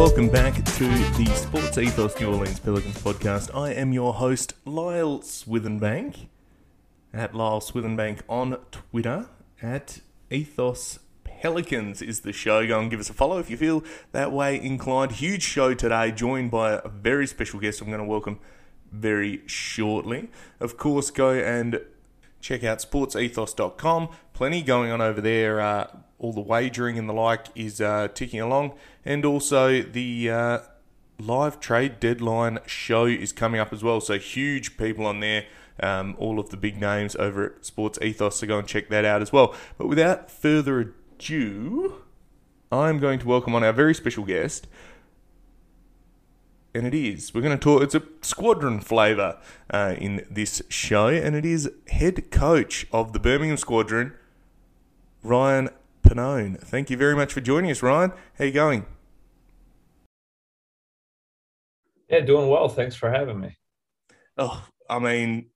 Welcome back to the Sports Ethos New Orleans Pelicans podcast. I am your host, Lyle Swithenbank, at Lyle Swithenbank on Twitter, at Ethos Pelicans is the show. Go and give us a follow if you feel that way inclined. Huge show today, joined by a very special guest I'm going to welcome very shortly. Of course, go and check out sportsethos.com. Plenty going on over there. Uh, all the wagering and the like is uh, ticking along, and also the uh, live trade deadline show is coming up as well. So huge people on there. Um, all of the big names over at Sports Ethos, so go and check that out as well. But without further ado, I'm going to welcome on our very special guest, and it is we're going to talk. It's a squadron flavour uh, in this show, and it is head coach of the Birmingham Squadron, Ryan Pannone. Thank you very much for joining us, Ryan. How you going? Yeah, doing well. Thanks for having me. Oh, I mean,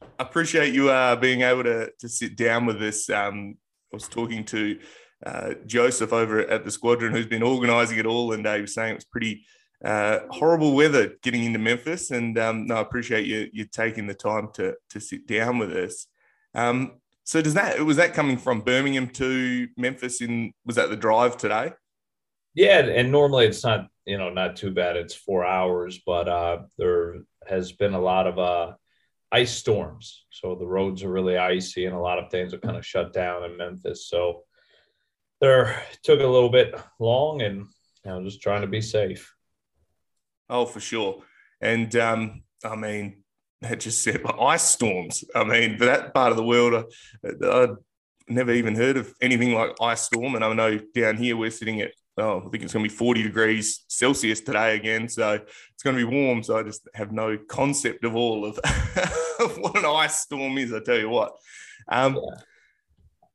I appreciate you uh, being able to to sit down with us. Um, I was talking to uh, Joseph over at the squadron, who's been organising it all, and uh, he was saying it was pretty uh, horrible weather getting into Memphis. And um, no, I appreciate you you taking the time to to sit down with us. Um, so does that was that coming from Birmingham to Memphis in was that the drive today? Yeah, and normally it's not you know not too bad. It's four hours, but uh, there has been a lot of uh, ice storms, so the roads are really icy, and a lot of things are kind of shut down in Memphis. So there took a little bit long, and you know just trying to be safe. Oh, for sure. And um, I mean, that just said ice storms. I mean, for that part of the world, I, I'd never even heard of anything like ice storm. And I know down here we're sitting at, oh, I think it's going to be 40 degrees Celsius today again. So it's going to be warm. So I just have no concept of all of, of what an ice storm is, I tell you what. Um, yeah.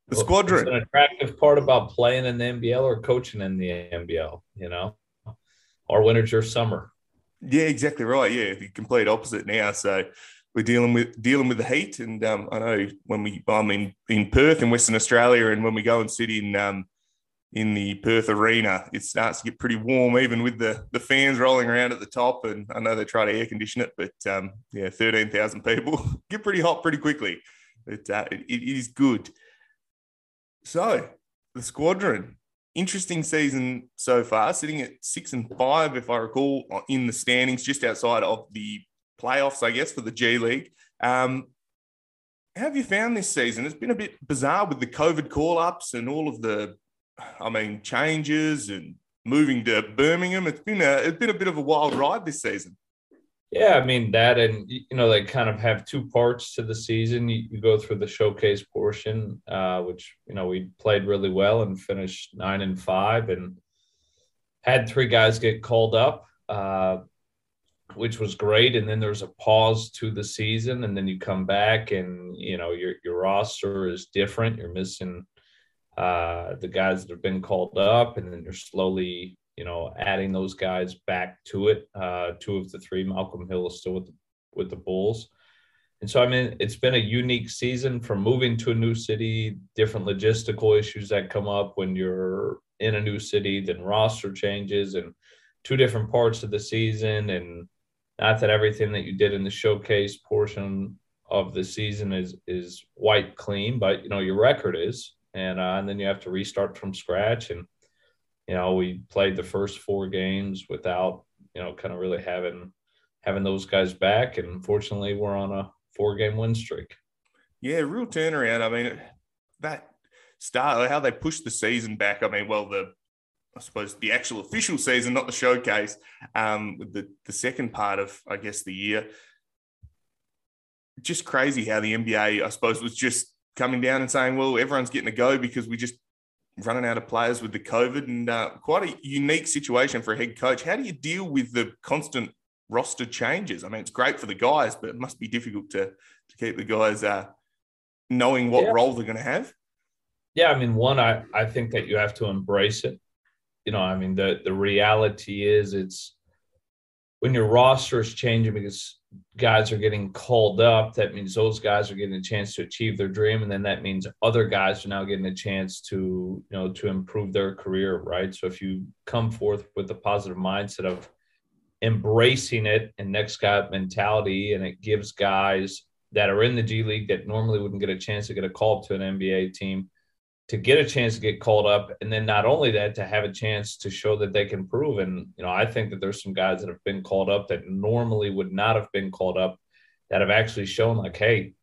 The well, squadron. an attractive part about playing in the NBL or coaching in the NBL, you know? Our winter's your summer. Yeah, exactly right. Yeah, the complete opposite now. So we're dealing with dealing with the heat, and um, I know when we I'm in in Perth in Western Australia, and when we go and sit in um, in the Perth arena, it starts to get pretty warm, even with the the fans rolling around at the top. And I know they try to air condition it, but um, yeah, thirteen thousand people get pretty hot pretty quickly. But uh, it, it is good. So the squadron interesting season so far, sitting at six and five, if I recall, in the standings, just outside of the playoffs, I guess, for the G League. Um, how have you found this season? It's been a bit bizarre with the COVID call ups and all of the, I mean, changes and moving to Birmingham. It's been a it's been a bit of a wild ride this season. Yeah, I mean that, and you know they kind of have two parts to the season. You, you go through the showcase portion, uh, which you know we played really well and finished nine and five, and had three guys get called up, uh, which was great. And then there's a pause to the season, and then you come back, and you know your your roster is different. You're missing uh, the guys that have been called up, and then you're slowly you know, adding those guys back to it. Uh, two of the three, Malcolm Hill is still with the, with the Bulls. And so, I mean, it's been a unique season from moving to a new city, different logistical issues that come up when you're in a new city, then roster changes and two different parts of the season. And not that everything that you did in the showcase portion of the season is is white clean, but you know your record is, and uh, and then you have to restart from scratch. And you know we played the first four games without you know kind of really having having those guys back, and fortunately we're on a four game win streak. Yeah, real turnaround. I mean that start how they pushed the season back. I mean, well the I suppose the actual official season, not the showcase, um, the the second part of I guess the year just crazy how the NBA, I suppose, was just coming down and saying, well, everyone's getting a go because we just running out of players with the COVID and uh, quite a unique situation for a head coach. How do you deal with the constant roster changes? I mean, it's great for the guys, but it must be difficult to, to keep the guys uh, knowing what yeah. role they're going to have. Yeah, I mean, one, I, I think that you have to embrace it. You know, I mean, the, the reality is it's when your roster is changing because guys are getting called up, that means those guys are getting a chance to achieve their dream, and then that means other guys are now getting a chance to you know to improve their career, right? So if you come forth with a positive mindset of embracing it and next guy mentality, and it gives guys that are in the G League that normally wouldn't get a chance to get a call up to an NBA team to get a chance to get called up and then not only that to have a chance to show that they can prove. And you know i think that there's some guys that have been called up that normally would not have been called up that have actually shown like hey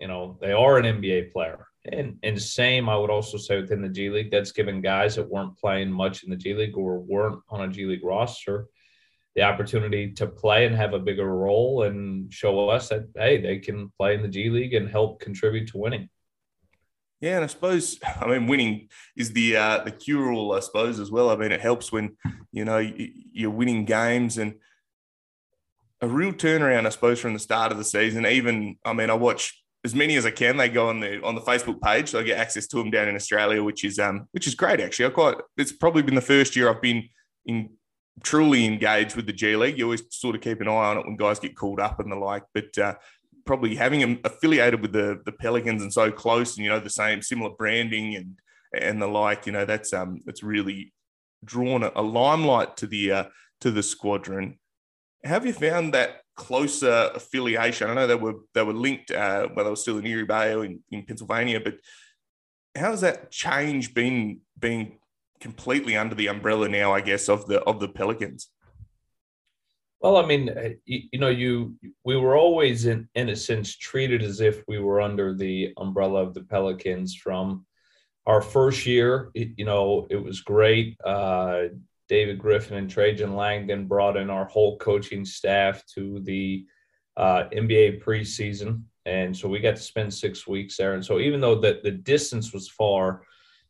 you know they are an nba player. And and same i would also say within the g league that's given guys that weren't playing much in the g league or weren't on a g league roster the opportunity to play and have a bigger role and show us that hey they can play in the g league and help contribute to winning yeah, and I suppose I mean winning is the uh, the cure all, I suppose, as well. I mean, it helps when you know you're winning games and a real turnaround, I suppose, from the start of the season. Even I mean, I watch as many as I can. They go on the on the Facebook page, so I get access to them down in Australia, which is um which is great actually. I quite it's probably been the first year I've been in truly engaged with the G League. You always sort of keep an eye on it when guys get called up and the like, but uh, probably having them affiliated with the the Pelicans and so close, and you know the same similar branding and and the like. You know that's um it's really drawn a, a limelight to the uh, to the squadron. Have you found that closer affiliation? I know they were they were linked uh, when they were still in Erie Bay or in, in Pennsylvania, but how has that change been being completely under the umbrella now? I guess of the of the Pelicans. Well, I mean, uh, you, you, know, you we were always in in a sense treated as if we were under the umbrella of the Pelicans from our first year. It, you know, it was great. Uh, David Griffin and Trajan Langdon brought in our whole coaching staff to the uh, NBA preseason, and so we got to spend six weeks there. And so, even though the the distance was far,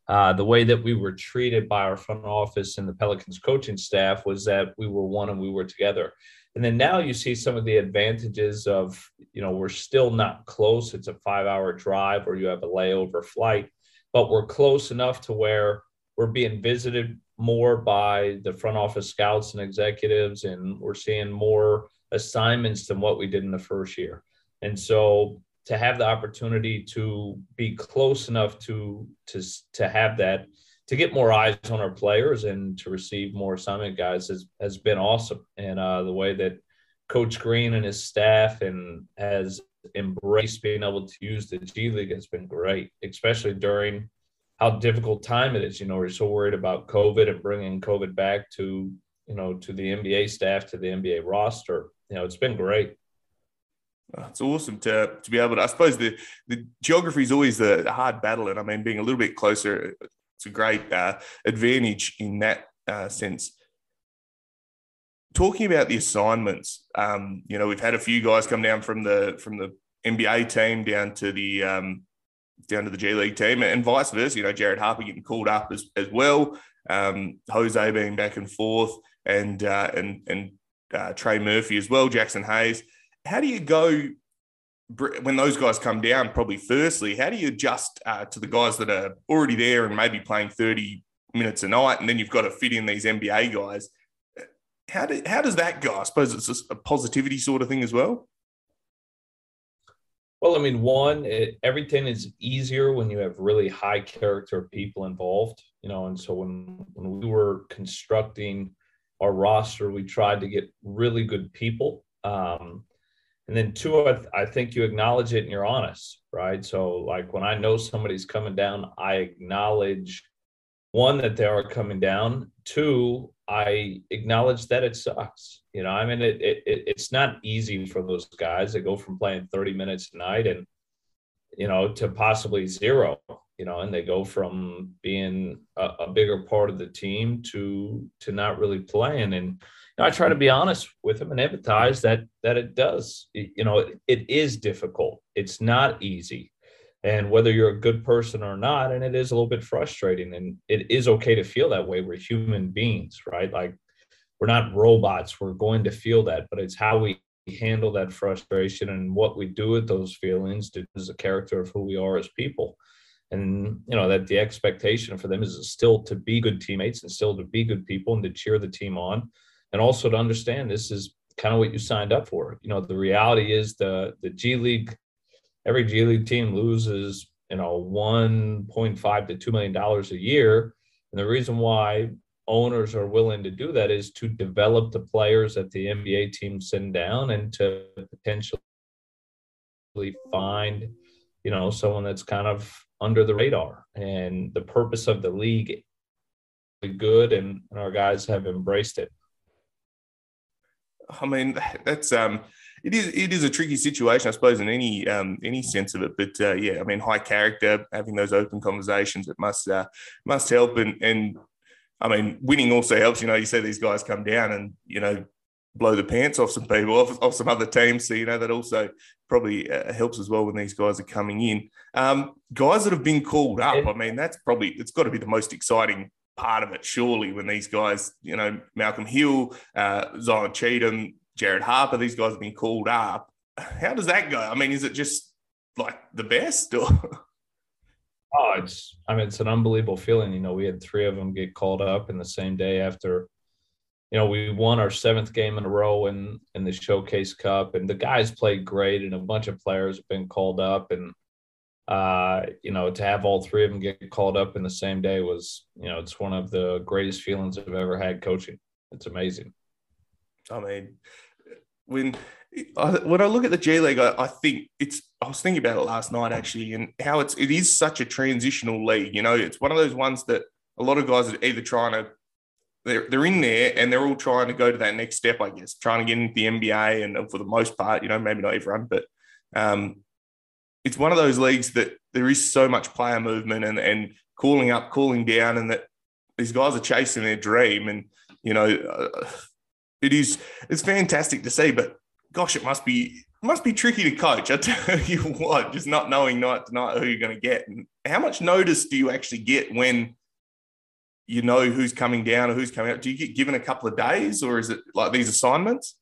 uh, the way that we were treated by our front office and the Pelicans coaching staff was that we were one and we were together. And then now you see some of the advantages of, you know, we're still not close. It's a five hour drive or you have a layover flight, but we're close enough to where we're being visited more by the front office scouts and executives, and we're seeing more assignments than what we did in the first year. And so to have the opportunity to be close enough to to to have that to get more eyes on our players and to receive more assignment guys has, has been awesome. And uh, the way that coach green and his staff and has embraced being able to use the g league has been great especially during how difficult time it is. You know we're so worried about covid and bringing covid back to you know to the nba staff to the nba roster. You know it's been great it's awesome to to be able to. I suppose the the geography is always a hard battle, and I mean, being a little bit closer, it's a great uh, advantage in that uh, sense. Talking about the assignments, um, you know, we've had a few guys come down from the from the NBA team down to the um, down to the G League team, and vice versa. You know, Jared Harper getting called up as as well. Um, Jose being back and forth, and uh, and and uh, Trey Murphy as well. Jaxson Hayes how do you go when those guys come down? Probably firstly, how do you adjust uh, to the guys that are already there and maybe playing 30 minutes a night, and then you've got to fit in these NBA guys? How, do, how does that go? I suppose it's a positivity sort of thing as well. Well, I mean, one, it, everything is easier when you have really high character people involved. you know, and so when when we were constructing our roster, we tried to get really good people. Um, and then two, I, th- I think you acknowledge it and you're honest, right? So like when I know somebody's coming down, I acknowledge one that they are coming down. Two, I acknowledge that it sucks. You know, I mean, it, it it's not easy for those guys that go from playing 30 minutes a night and you know to possibly zero you know, and they go from being a, a bigger part of the team to to not really playing. And know, I try to be honest with them and empathize that that it does. You know, it, it is difficult. It's not easy, and whether you're a good person or not, and it is a little bit frustrating. And it is okay to feel that way. We're human beings, right? Like we're not robots. We're going to feel that, but it's how we handle that frustration and what we do with those feelings is a character of who we are as people and you know that the expectation for them is still to be good teammates and still to be good people and to cheer the team on and also to understand this is kind of what you signed up for you know the reality is the the g league every g league team loses you know 1.5 to 2 million dollars a year and the reason why owners are willing to do that is to develop the players that the nba team send down and to potentially find you know someone that's kind of under the radar. And the purpose of the league is good, and our guys have embraced it. I mean, that's um, it is it is a tricky situation, I suppose, in any um, any sense of it. But uh, yeah, I mean, high character, having those open conversations, it must uh, must help. And and I mean, winning also helps. You know, you see these guys come down, and you know, blow the pants off some people, off, off some other teams. So, you know, that also probably uh, helps as well when these guys are coming in. Um, guys that have been called up, I mean, that's probably, it's got to be the most exciting part of it, surely, when these guys, you know, Malcolm Hill, uh, Zylan Cheatham, Jared Harper, these guys have been called up. How does that go? I mean, is it just like the best or? Oh, it's, I mean, it's an unbelievable feeling. You know, we had three of them get called up in the same day after you know, we won our seventh game in a row in in the Showcase Cup, and the guys played great, and a bunch of players have been called up, and uh, you know, to have all three of them get called up in the same day was, you know, it's one of the greatest feelings I've ever had coaching. It's amazing. I mean, when when I look at the G League, I, I, think it's. I was thinking about it last night actually, and how it's it is such a transitional league. You know, it's one of those ones that a lot of guys are either trying to they're they're in there and they're all trying to go to that next step, I guess, trying to get into the NBA and for the most part, you know, maybe not everyone, but um, it's one of those leagues that there is so much player movement and and cooling up, cooling down, and that these guys are chasing their dream, and you know, uh, it is it's fantastic to see, but gosh, it must be must be tricky to coach. I tell you what, just not knowing night to night who you're going to get, and how much notice do you actually get when you know who's coming down or who's coming out? Do you get given a couple of days or is it like these assignments?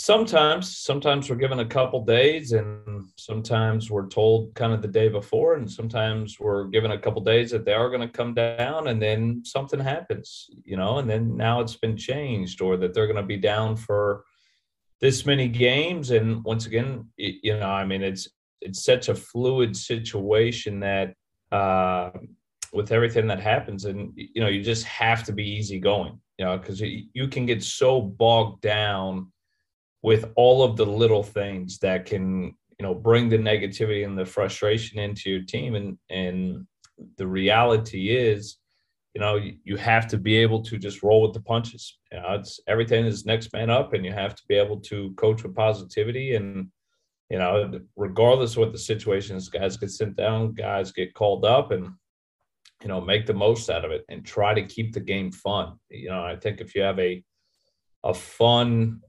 Sometimes, sometimes we're given a couple days, and sometimes we're told kind of the day before, and sometimes we're given a couple days that they are going to come down, and then something happens, you know, and then now it's been changed, or that they're going to be down for this many games, and once again, you know, I mean, it's it's such a fluid situation that uh, with everything that happens and you know you just have to be easygoing you know because you can get so bogged down with all of the little things that can you know bring the negativity and the frustration into your team. And and the reality is you know you have to be able to just roll with the punches. You know it's everything is next man up and you have to be able to coach with positivity. And you know, regardless of what the situation is, guys get sent down, guys get called up, and you know, make the most out of it and try to keep the game fun. You know, I think if you have a a fun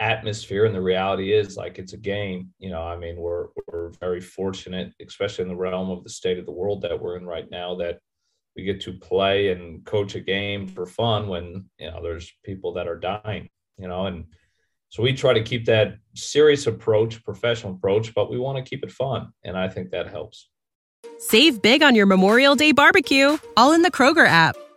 atmosphere, and the reality is like it's a game. You know, I mean, we're we're very fortunate, especially in the realm of the state of the world that we're in right now, that we get to play and coach a game for fun when you know there's people that are dying. You know, and so we try to keep that serious approach, professional approach, but we want to keep it fun. And I think that helps. Save big on your Memorial Day barbecue, all in the Kroger app.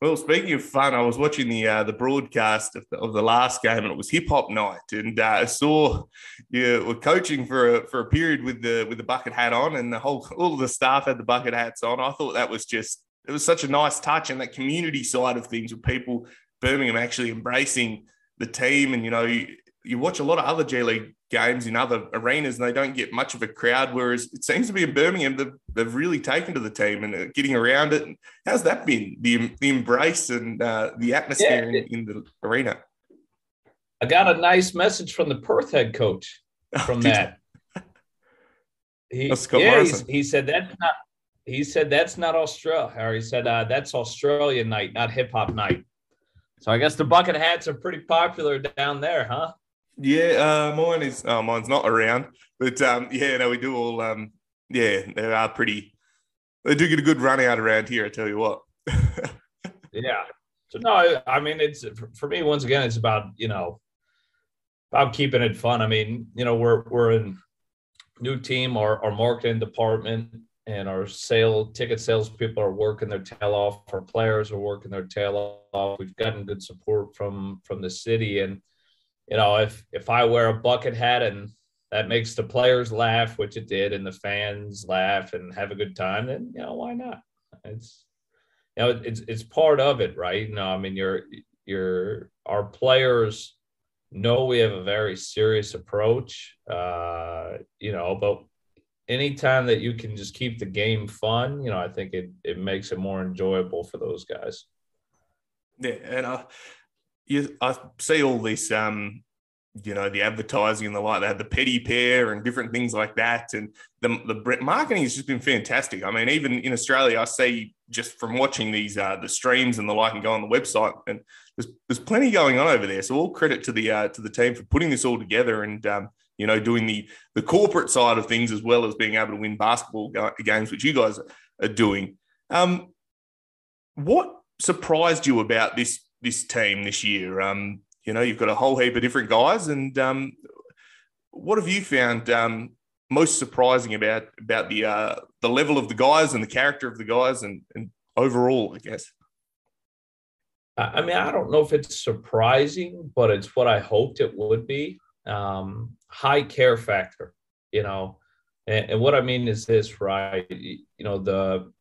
Well, speaking of fun, I was watching the uh, the broadcast of the, of the, last game, and it was hip hop night, and uh, I saw you were coaching for a, for a period with the with the bucket hat on, and the whole all of the staff had the bucket hats on. I thought that was just it was such a nice touch, and that community side of things with people Birmingham actually embracing the team, and you know you, you watch a lot of other G League games in other arenas and they don't get much of a crowd. Whereas it seems to be in Birmingham, they've, they've really taken to the team and getting around it. How's that been? The, the embrace and uh, the atmosphere yeah, in, in, the arena. I got a nice message from the Perth head coach from that. He, yeah, he said that's not. He said that's not Australia. Or he said uh, that's Australian night, not hip hop night. So I guess the bucket hats are pretty popular down there, huh? Yeah, uh, mine is. Oh, mine's not around, but um, yeah, no, we do all. Um, yeah, they are pretty. They do get a good run out around here. I tell you what. yeah. So no, I mean it's for me. Once again, it's about you know about keeping it fun. I mean, you know, we're we're in new team, our our marketing department and our sale ticket sales people are working their tail off. Our players are working their tail off. We've gotten good support from from the city and you know, if if I wear a bucket hat and that makes the players laugh, which it did, and the fans laugh and have a good time, then you know why not? It's you know it's it's part of it, right? You know, I mean, you're you're our players know we have a very serious approach, uh, you know, but anytime that you can just keep the game fun, you know, I think it it makes it more enjoyable for those guys. Yeah, and uh, you, I see all this, um, you know, the advertising and the like. They have the petty pair and different things like that, and the the marketing has just been fantastic. I mean, even in Australia, I see just from watching these uh, the streams and the like, and go on the website, and there's there's plenty going on over there. So all credit to the uh, to the team for putting this all together and. Um, you know, doing the the corporate side of things as well as being able to win basketball games, which you guys are doing. Um, what surprised you about this this team this year? Um, you know, you've got a whole heap of different guys, and um, what have you found um, most surprising about about the uh, the level of the guys and the character of the guys, and, and overall, I guess. I mean, I don't know if it's surprising, but it's what I hoped it would be. Um, high care factor, you know, and, and, what I mean is this, right? You know, the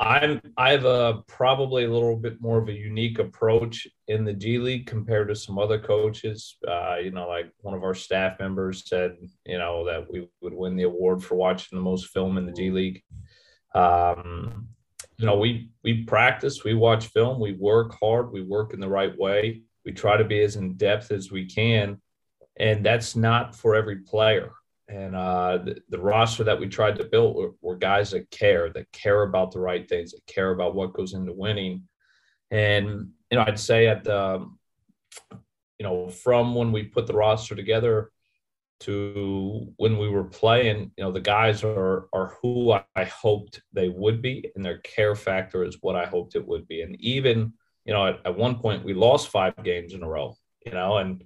I'm I have a probably a little bit more of a unique approach in the G League compared to some other coaches. Uh, you know, like one of our staff members said, you know, that we would win the award for watching the most film in the G League. Um, you know, we we practice, we watch film, we work hard, we work in the right way. We try to be as in depth as we can, and that's not for every player and uh, the, the, roster that we tried to build were, were, guys that care, that care about the right things, that care about what goes into winning. And you know, I'd say at the, you know, from when we put the roster together to when we were playing, you know, the guys are are who I hoped they would be, and their care factor is what I hoped it would be. And even you know, at, at one point we lost five games in a row, you know, and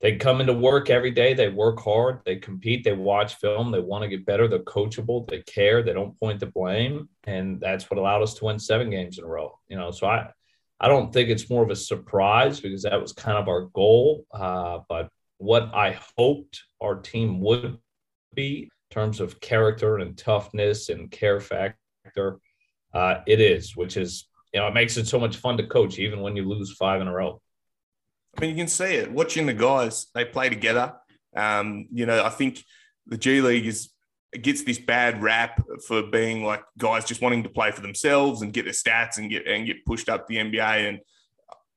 they come into work every day. They work hard. They compete. They watch film. They want to get better. They're coachable. They care. They don't point the blame, and that's what allowed us to win seven games in a row. You know, so I, I don't think it's more of a surprise because that was kind of our goal. Uh, but what I hoped our team would be in terms of character and toughness and care factor, uh, it is, which is you know it makes it so much fun to coach even when you lose five in a row. I mean, you can see it watching the guys. They play together. Um, you know, I think the G League is gets this bad rap for being like guys just wanting to play for themselves and get their stats and get and get pushed up the NBA. And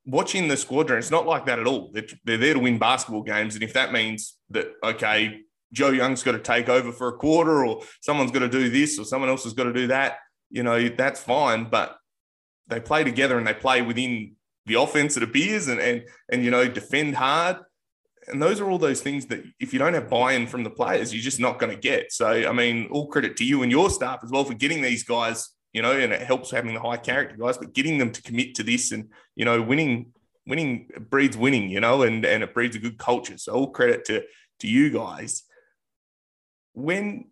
watching the squadron, it's not like that at all. They're, they're there to win basketball games, and if that means that okay, Joe Young's got to take over for a quarter, or someone's got to do this, or someone else has got to do that, you know, that's fine. But they play together and they play within the offense it appears and and and you know defend hard and those are all those things that if you don't have buy-in from the players, you're just not going to get. So, I mean, all credit to you and your staff as well for getting these guys, you know, and it helps having the high character guys, but getting them to commit to this and, you know, winning, winning breeds winning, you know, and, and it breeds a good culture. So all credit to, to you guys. When,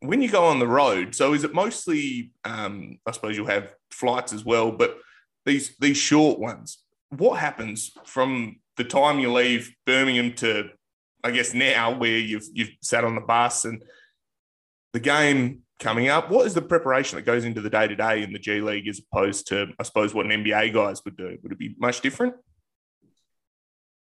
when you go on the road, so is it mostly, um, I suppose you'll have flights as well, but these, these short ones, what happens from the time you leave Birmingham to, I guess now where you've you've sat on the bus and the game coming up, what is the preparation that goes into the day to day in the G League as opposed to, I suppose, what an NBA guys would do? Would it be much different?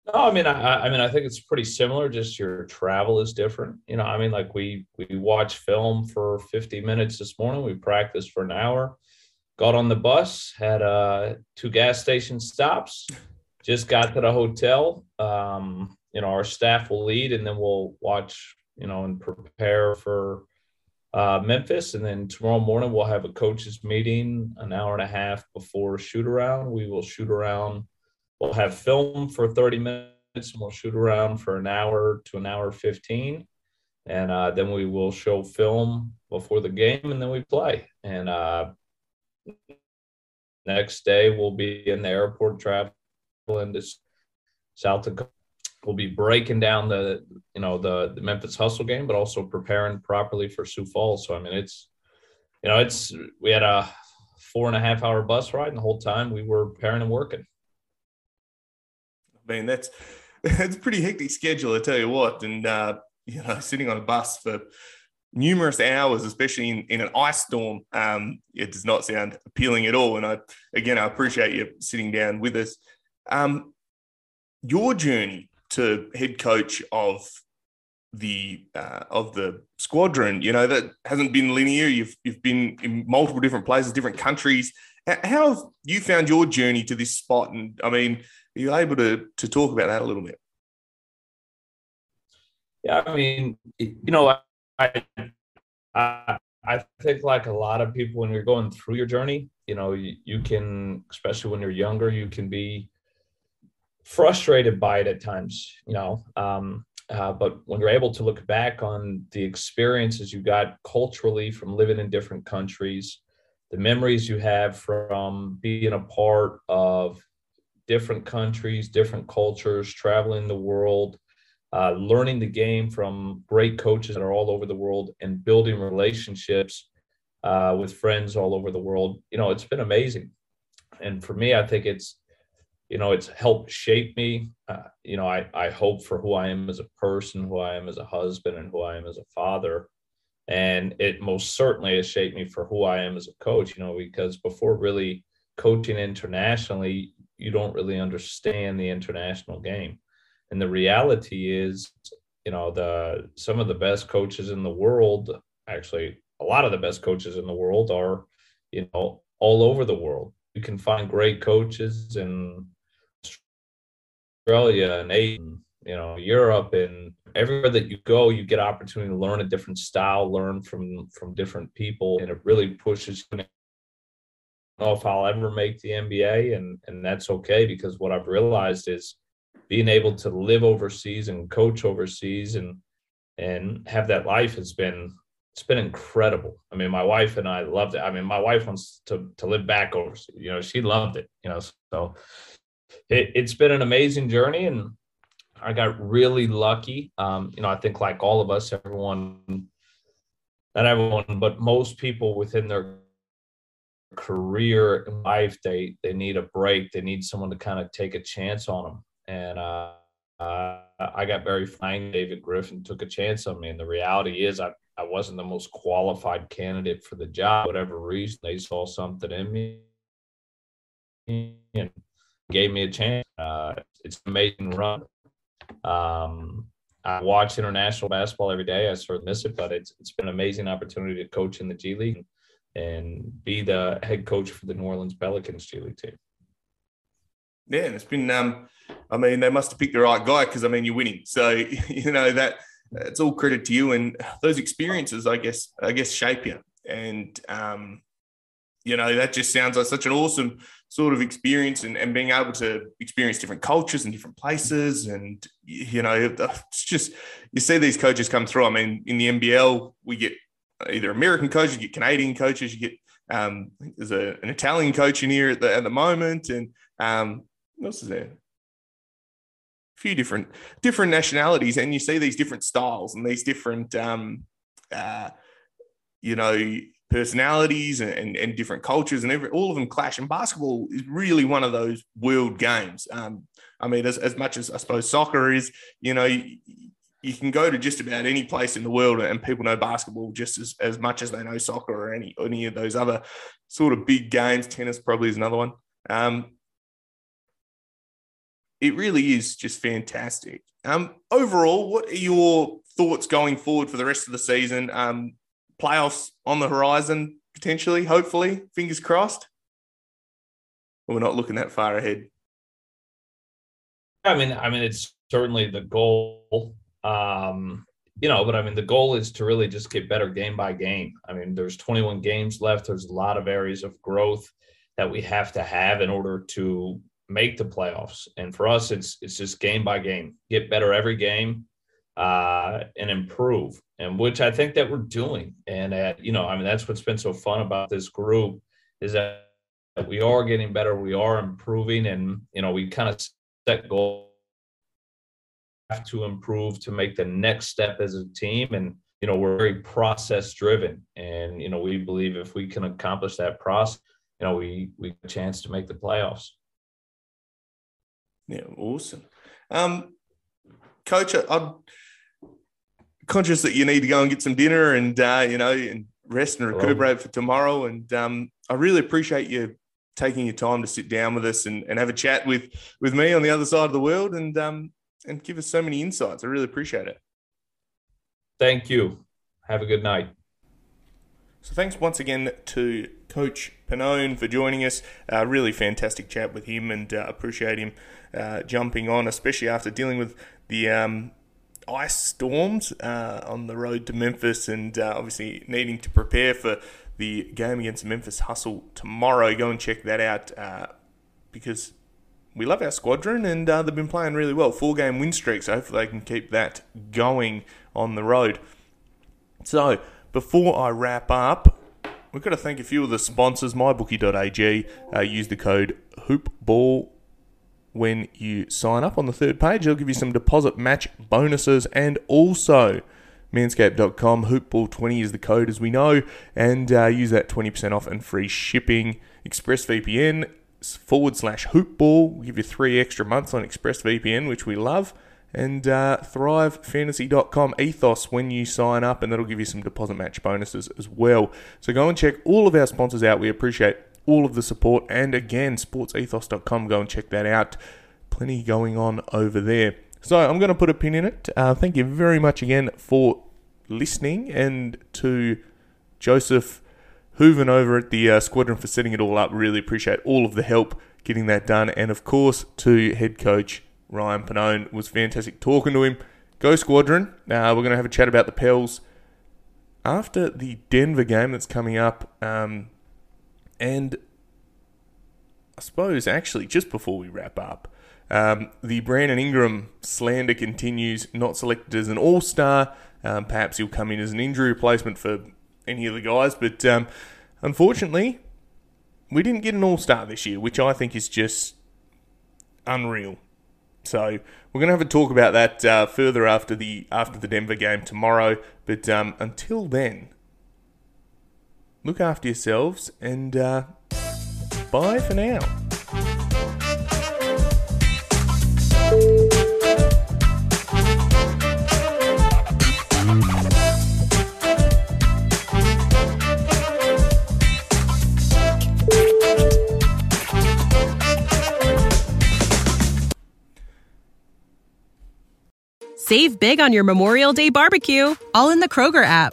No, I mean, I, I mean, I think it's pretty similar. Just your travel is different. You know, I mean, like we we watch film for 50 minutes this morning. We practice for an hour. Got on the bus, had uh, two gas station stops, just got to the hotel. Um, you know, our staff will lead, and then we'll watch, you know, and prepare for uh, Memphis. And then tomorrow morning we'll have a coaches meeting an hour and a half before shoot around. We will shoot around. We'll have film for 30 minutes, and we'll shoot around for an hour to an hour 15. And uh, then we will show film before the game, and then we play. And uh, next day we'll be in the airport traveling to South Dakota. We'll be breaking down the you know the the Memphis Hustle game, but also preparing properly for Sioux Falls. So I mean, it's you know it's we had a four and a half hour bus ride, and the whole time we were preparing and working. I mean, that's that's a pretty hectic schedule, I tell you what. And uh, you know, sitting on a bus for numerous hours, especially in, in an ice storm, um, it does not sound appealing at all. And I again, I appreciate you sitting down with us. Um, your journey to head coach of the uh, of the squadron, you know, that hasn't been linear. You've you've been in multiple different places, different countries. How have you found your journey to this spot? And I mean, are you able to to talk about that a little bit? Yeah, I mean, you know, I I think like a lot of people when you're going through your journey, you know, you, you can, especially when you're younger, you can be frustrated by it at times, you know. Um, uh, but when you're able to look back on the experiences you got culturally from living in different countries, the memories you have from being a part of different countries, different cultures, traveling the world, uh, learning the game from great coaches that are all over the world, and building relationships uh, with friends all over the world. You know, it's been amazing. And for me, I think it's you know it's helped shape me uh, you know I, I hope for who i am as a person who i am as a husband and who i am as a father and it most certainly has shaped me for who i am as a coach you know because before really coaching internationally you don't really understand the international game and the reality is you know the some of the best coaches in the world actually a lot of the best coaches in the world are you know all over the world you can find great coaches in Australia and you know, Europe and everywhere that you go, you get opportunity to learn a different style, learn from from different people, and it really pushes you. know if I'll ever make the NBA, and and that's okay because what I've realized is being able to live overseas and coach overseas and and have that life has been it's been incredible. I mean, my wife and I loved it. I mean, my wife wants to to live back overseas. You know, she loved it. You know, so it, has been an amazing journey and I got really lucky. Um, you know, I think like all of us, everyone, not everyone, but most people within their career life, they they need a break. They need someone to kind of take a chance on them. And uh, uh, I got very fine. David Griffin took a chance on me, and the reality is, I I wasn't the most qualified candidate for the job. Whatever reason, they saw something in me, and gave me a chance. Uh, it's an amazing run. Um, I watch international basketball every day. I sort of miss it, but it's it's been an amazing opportunity to coach in the G League and be the head coach for the New Orleans Pelicans G League team. Yeah, and it's been. Um, I mean, they must have picked the right guy because I mean, you're winning. So you know that it's all credit to you and those experiences. I guess I guess shape you. And um, you know, that just sounds like such an awesome sort of experience and, and being able to experience different cultures and different places. And, you know, it's just, you see these coaches come through. I mean, in the NBL, we get either American coaches, you get Canadian coaches, you get, um, there's a, an Italian coach in here at the, at the moment. And um, what else is there? A few different, different nationalities. And you see these different styles and these different, um, uh, you know, personalities and, and, and, different cultures and every, all of them clash. And basketball is really one of those world games. Um, I mean, as, as much as I suppose soccer is, you know, you, you, can go to just about any place in the world and people know basketball just as, as much as they know soccer or any, any of those other sort of big games. Tennis probably is another one. Um, it really is just fantastic. Um, overall, what are your thoughts going forward for the rest of the season? Um, playoffs on the horizon potentially, hopefully, fingers crossed. we're not looking that far ahead. I mean, I mean, it's certainly the goal. Um, you know, but I mean, the goal is to really just get better game by game. I mean, there's 21 games left. There's a lot of areas of growth that we have to have in order to make the playoffs. And for us, it's it's just game by game, get better every game, uh, and improve, and which I think that we're doing. And at, you know, I mean, that's what's been so fun about this group is that we are getting better, we are improving, and you know, we kind of set goals have to improve to make the next step as a team and you know we're very process driven and you know we believe if we can accomplish that process you know we we chance to make the playoffs yeah awesome um coach i'm conscious that you need to go and get some dinner and uh, you know and rest and recuperate for tomorrow. And um, I really appreciate you taking your time to sit down with us and, and have a chat with with me on the other side of the world and um, and give us so many insights. I really appreciate it. Thank you. Have a good night. So thanks once again to Coach Pannone for joining us. Uh, really fantastic chat with him, and uh, appreciate him uh, jumping on, especially after dealing with the um, ice storms uh, on the road to Memphis and uh, obviously needing to prepare for the game against Memphis Hustle tomorrow. Go and check that out uh, because we love our squadron and uh, they've been playing really well. Four game win streak, so hopefully they can keep that going on the road. So before I wrap up, we've got to thank a few of the sponsors. MyBookie.ag. Uh, use the code HoopBall when you sign up on the third page. They'll give you some deposit match bonuses and also manscaped.com. Hoopball20 is the code, as we know, and uh, use that 20% off and free shipping. ExpressVPN forward slash hoopball will give you three extra months on ExpressVPN, which we love. And uh, thrivefantasy.com ethos when you sign up, and that'll give you some deposit match bonuses as well. So go and check all of our sponsors out. We appreciate all of the support. And again, sportsethos.com, go and check that out. Plenty going on over there. So I'm going to put a pin in it. Uh, thank you very much again for listening and to Joseph Hooven over at the uh, squadron for setting it all up. Really appreciate all of the help getting that done. And of course, to head coach Ryan Pannone. It was fantastic talking to him. Go squadron. Uh, we're going to have a chat about the Pels after the Denver game that's coming up. Um, and I suppose actually, just before we wrap up, um, the Brandon Ingram slander continues. Not selected as an All Star. Um, perhaps he'll come in as an injury replacement for any of the guys, but um, unfortunately, we didn't get an All Star this year, which I think is just unreal. So we're going to have a talk about that uh, further after the after the Denver game tomorrow. But um, until then, look after yourselves, and uh, bye for now. Save big on your Memorial Day barbecue, all in the Kroger app.